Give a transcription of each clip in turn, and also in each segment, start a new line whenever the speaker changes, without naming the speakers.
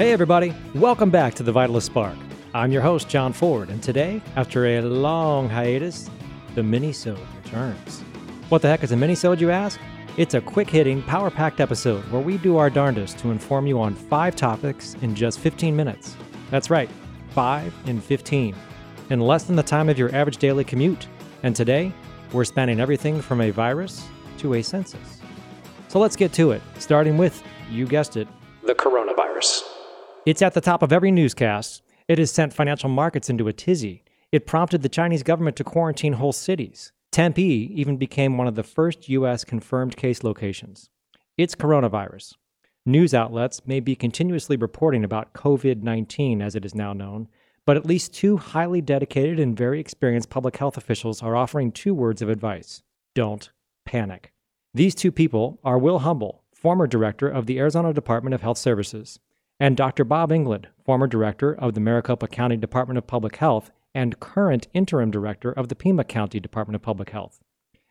Hey, everybody. Welcome back to the Vitalyst Spark. I'm your host, John Ford, and today, after a long hiatus, the mini-sode returns. What the heck is a mini-sode, you ask? It's a quick-hitting, power-packed episode where we do our darndest to inform you on five topics in just 15 minutes. That's right, five in 15, in less than the time of your average daily commute. And today, we're spanning everything from a virus to a census. So let's get to it, starting with, you guessed it, the coronavirus. It's at the top of every newscast. It has sent financial markets into a tizzy. It prompted the Chinese government to quarantine whole cities. Tempe even became one of the first U.S. confirmed case locations. It's coronavirus. News outlets may be continuously reporting about COVID 19, as it is now known, but at least two highly dedicated and very experienced public health officials are offering two words of advice don't panic. These two people are Will Humble, former director of the Arizona Department of Health Services, and Dr. Bob England, former director of the Maricopa County Department of Public Health and current interim director of the Pima County Department of Public Health.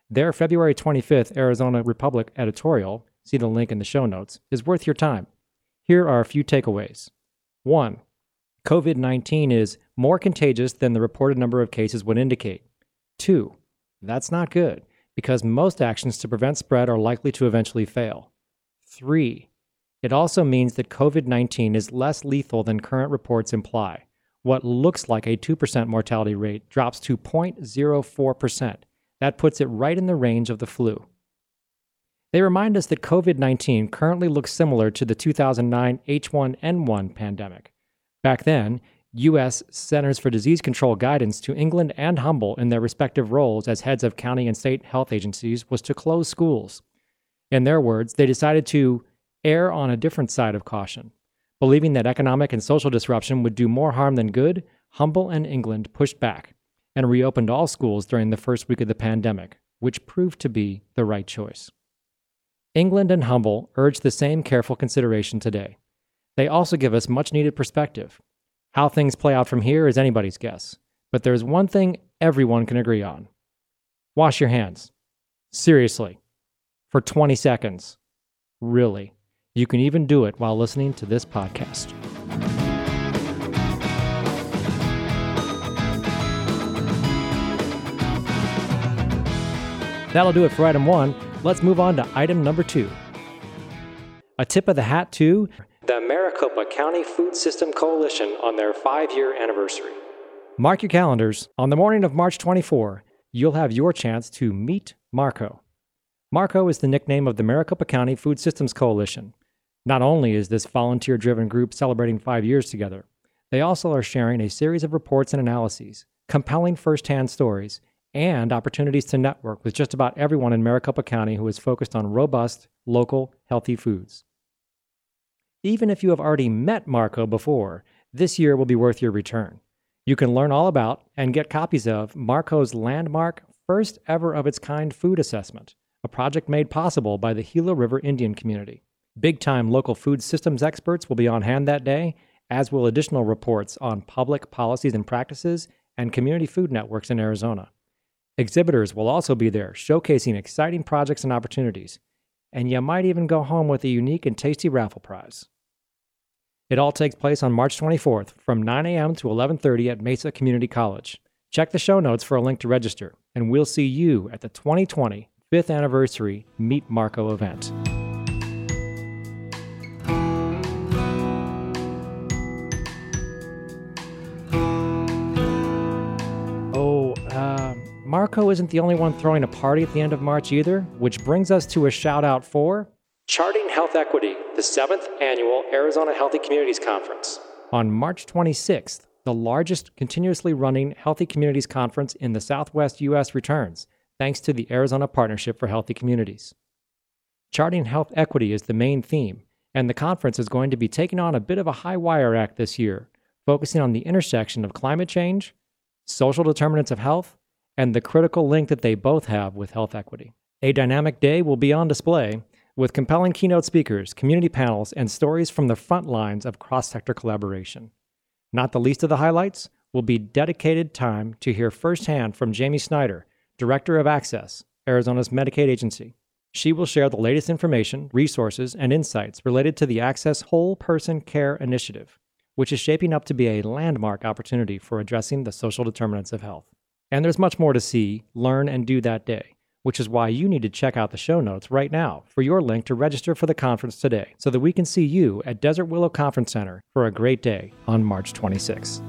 Their February 25th Arizona Republic editorial, see the link in the show notes, is worth your time. Here are a few takeaways. 1. COVID 19 is more contagious than the reported number of cases would indicate. 2. That's not good, because most actions to prevent spread are likely to eventually fail. 3. It also means that COVID 19 is less lethal than current reports imply. What looks like a 2% mortality rate drops to 0.04%. That puts it right in the range of the flu. They remind us that COVID 19 currently looks similar to the 2009 H1N1 pandemic. Back then, U.S. Centers for Disease Control guidance to England and Humble in their respective roles as heads of county and state health agencies was to close schools. In their words, they decided to err on a different side of caution. Believing that economic and social disruption would do more harm than good, Humble and England pushed back and reopened all schools during the first week of the pandemic, which proved to be the right choice. England and Humble urge the same careful consideration today. They also give us much needed perspective. How things play out from here is anybody's guess, but there's one thing everyone can agree on wash your hands. Seriously. For 20 seconds. Really. You can even do it while listening to this podcast. That'll do it for item one. Let's move on to item number two. A tip of the hat to the Maricopa County Food System Coalition on their five year anniversary. Mark your calendars. On the morning of March 24, you'll have your chance to meet Marco. Marco is the nickname of the Maricopa County Food Systems Coalition. Not only is this volunteer driven group celebrating five years together, they also are sharing a series of reports and analyses, compelling firsthand stories, and opportunities to network with just about everyone in Maricopa County who is focused on robust, local, healthy foods. Even if you have already met Marco before, this year will be worth your return. You can learn all about and get copies of Marco's landmark, first ever of its kind food assessment, a project made possible by the Gila River Indian community. Big time local food systems experts will be on hand that day, as will additional reports on public policies and practices and community food networks in Arizona. Exhibitors will also be there, showcasing exciting projects and opportunities, and you might even go home with a unique and tasty raffle prize. It all takes place on March 24th from 9 a.m. to 11:30 at Mesa Community College. Check the show notes for a link to register, and we'll see you at the 2020 5th anniversary Meet Marco event. Marco isn't the only one throwing a party at the end of March either, which brings us to a shout out for Charting Health Equity, the seventh annual Arizona Healthy Communities Conference. On March 26th, the largest continuously running Healthy Communities Conference in the Southwest U.S. returns, thanks to the Arizona Partnership for Healthy Communities. Charting Health Equity is the main theme, and the conference is going to be taking on a bit of a high wire act this year, focusing on the intersection of climate change, social determinants of health, and the critical link that they both have with health equity. A dynamic day will be on display with compelling keynote speakers, community panels, and stories from the front lines of cross sector collaboration. Not the least of the highlights will be dedicated time to hear firsthand from Jami Snyder, Director of AHCCCS, Arizona's Medicaid agency, She will share the latest information, resources, and insights related to the AHCCCS Whole Person Care Initiative, which is shaping up to be a landmark opportunity for addressing the social determinants of health. And there's much more to see, learn, and do that day, which is why you need to check out the show notes right now for your link to register for the conference today so that we can see you at Desert Willow Conference Center for a great day on March 26.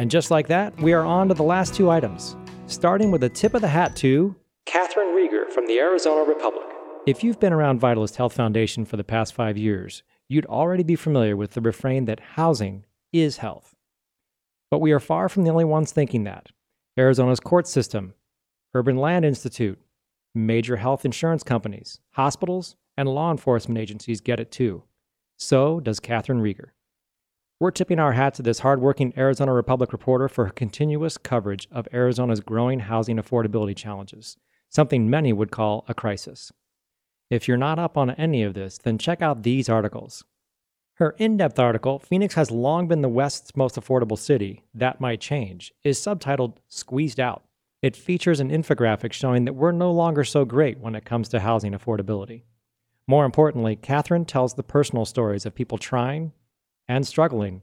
And just like that, we are on to the last two items, starting with a tip of the hat to Catherine Reagor from the Arizona Republic. If you've been around Vitalyst Health Foundation for the past five years, you'd already be familiar with the refrain that housing is health. But we are far from the only ones thinking that. Arizona's court system, Urban Land Institute, major health insurance companies, hospitals, and law enforcement agencies get it too. So does Catherine Reagor. We're tipping our hat to this hardworking Arizona Republic reporter for her continuous coverage of Arizona's growing housing affordability challenges, something many would call a crisis. If you're not up on any of this, then check out these articles. Her in depth article, Phoenix has long been the West's most affordable city, that might change, is subtitled Squeezed Out. It features an infographic showing that we're no longer so great when it comes to housing affordability. More importantly, Catherine tells the personal stories of people trying, and struggling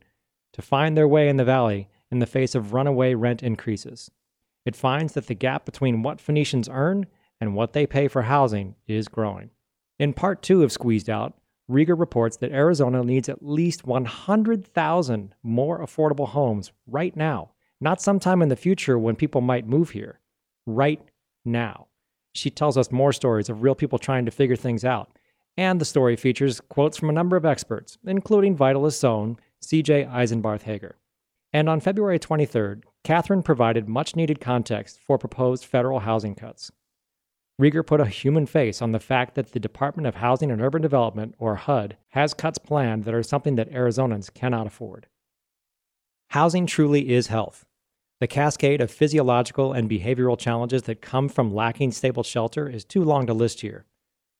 to find their way in the valley in the face of runaway rent increases. It finds that the gap between what Phoenicians earn and what they pay for housing is growing. In part two of Squeezed Out, Reagor reports that Arizona needs at least 100,000 more affordable homes right now, not sometime in the future when people might move here. Right now. She tells us more stories of real people trying to figure things out and the story features quotes from a number of experts, including Vitalyst's own C.J. Eisenbarth Hager. And on February 23rd, Catherine provided much needed context for proposed federal housing cuts. Reagor put a human face on the fact that the Department of Housing and Urban Development, or HUD, has cuts planned that are something that Arizonans cannot afford. Housing truly is health. The cascade of physiological and behavioral challenges that come from lacking stable shelter is too long to list here.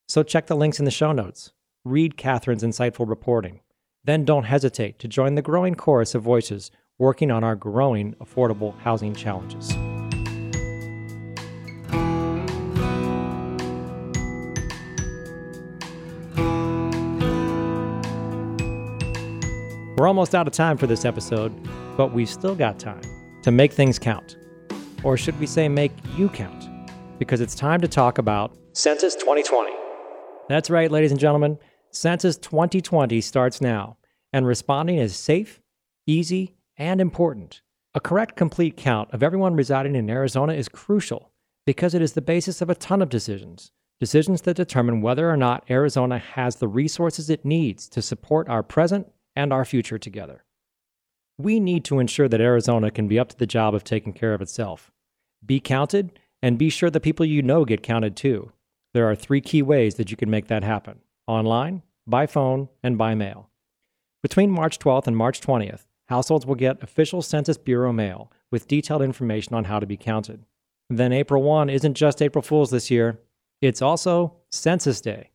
So check the links in the show notes. Read Catherine's insightful reporting. Then don't hesitate to join the growing chorus of voices working on our growing affordable housing challenges. We're almost out of time for this episode, but we've still got time to make things count. Or should we say, make you count? Because it's time to talk about Census 2020. That's right, ladies and gentlemen. Census 2020 starts now, and responding is safe, easy, and important. A correct, complete count of everyone residing in Arizona is crucial because it is the basis of a ton of decisions. Decisions that determine whether or not Arizona has the resources it needs to support our present and our future together. We need to ensure that Arizona can be up to the job of taking care of itself. Be counted, and be sure the people you know get counted too. There are three key ways that you can make that happen online, by phone, and by mail. Between March 12th and March 20th, households will get official Census Bureau mail with detailed information on how to be counted. Then April 1 isn't just April Fool's this year, it's also Census Day,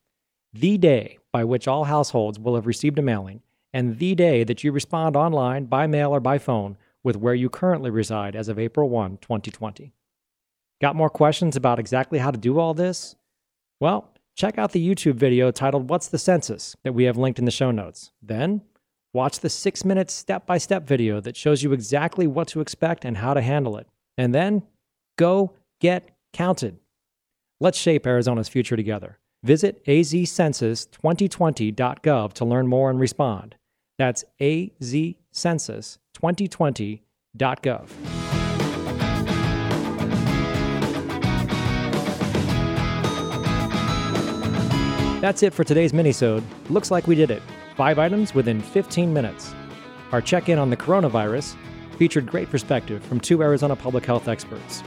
the day by which all households will have received a mailing, and the day that you respond online, by mail, or by phone with where you currently reside as of April 1, 2020. Got more questions about exactly how to do all this? Well, check out the YouTube video titled What's the Census that we have linked in the show notes. Then, watch the six minute step by step video that shows you exactly what to expect and how to handle it. And then, go get counted. Let's shape Arizona's future together. Visit azcensus2020.gov to learn more and respond. That's azcensus2020.gov. That's it for today's minisode. Looks like we did it. Five items within 15 minutes. Our check-in on the coronavirus featured great perspective from two Arizona public health experts.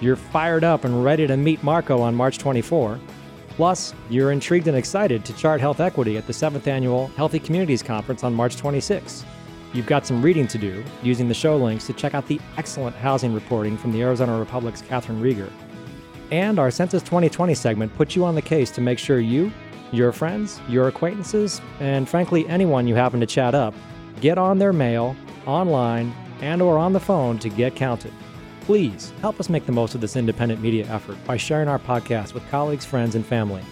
You're fired up and ready to meet Marco on March 24. Plus, you're intrigued and excited to chart health equity at the 7th annual Healthy Communities Conference on March 26. You've got some reading to do using the show links to check out the excellent housing reporting from the Arizona Republic's Catherine Reagor and our Census 2020 segment puts you on the case to make sure you, your friends, your acquaintances, and frankly anyone you happen to chat up, get on their mail, online, and or on the phone to get counted. Please help us make the most of this independent media effort by sharing our podcast with colleagues, friends, and family.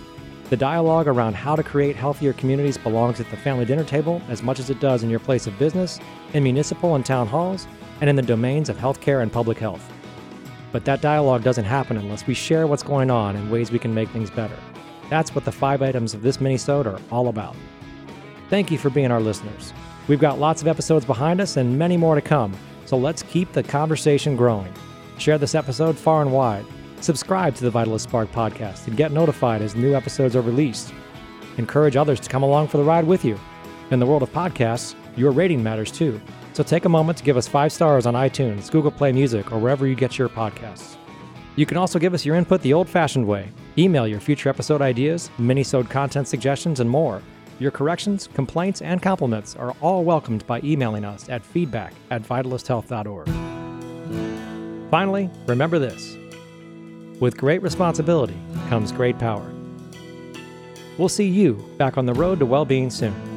The dialogue around how to create healthier communities belongs at the family dinner table as much as it does in your place of business, in municipal and town halls, and in the domains of healthcare and public health. But that dialogue doesn't happen unless we share what's going on and ways we can make things better. That's what the five items of this mini-sode are all about. Thank you for being our listeners. We've got lots of episodes behind us and many more to come, so let's keep the conversation growing. Share this episode far and wide. Subscribe to the Vitalyst Spark podcast and get notified as new episodes are released. Encourage others to come along for the ride with you. In the world of podcasts, your rating matters too. So take a moment to give us five stars on iTunes, Google Play Music, or wherever you get your podcasts. You can also give us your input the old fashioned way. Email your future episode ideas, mini-sode content suggestions, and more. Your corrections, complaints, and compliments are all welcomed by emailing us at feedback at vitalysthealth.org. Finally, remember this with great responsibility comes great power. We'll see you back on the road to well being soon.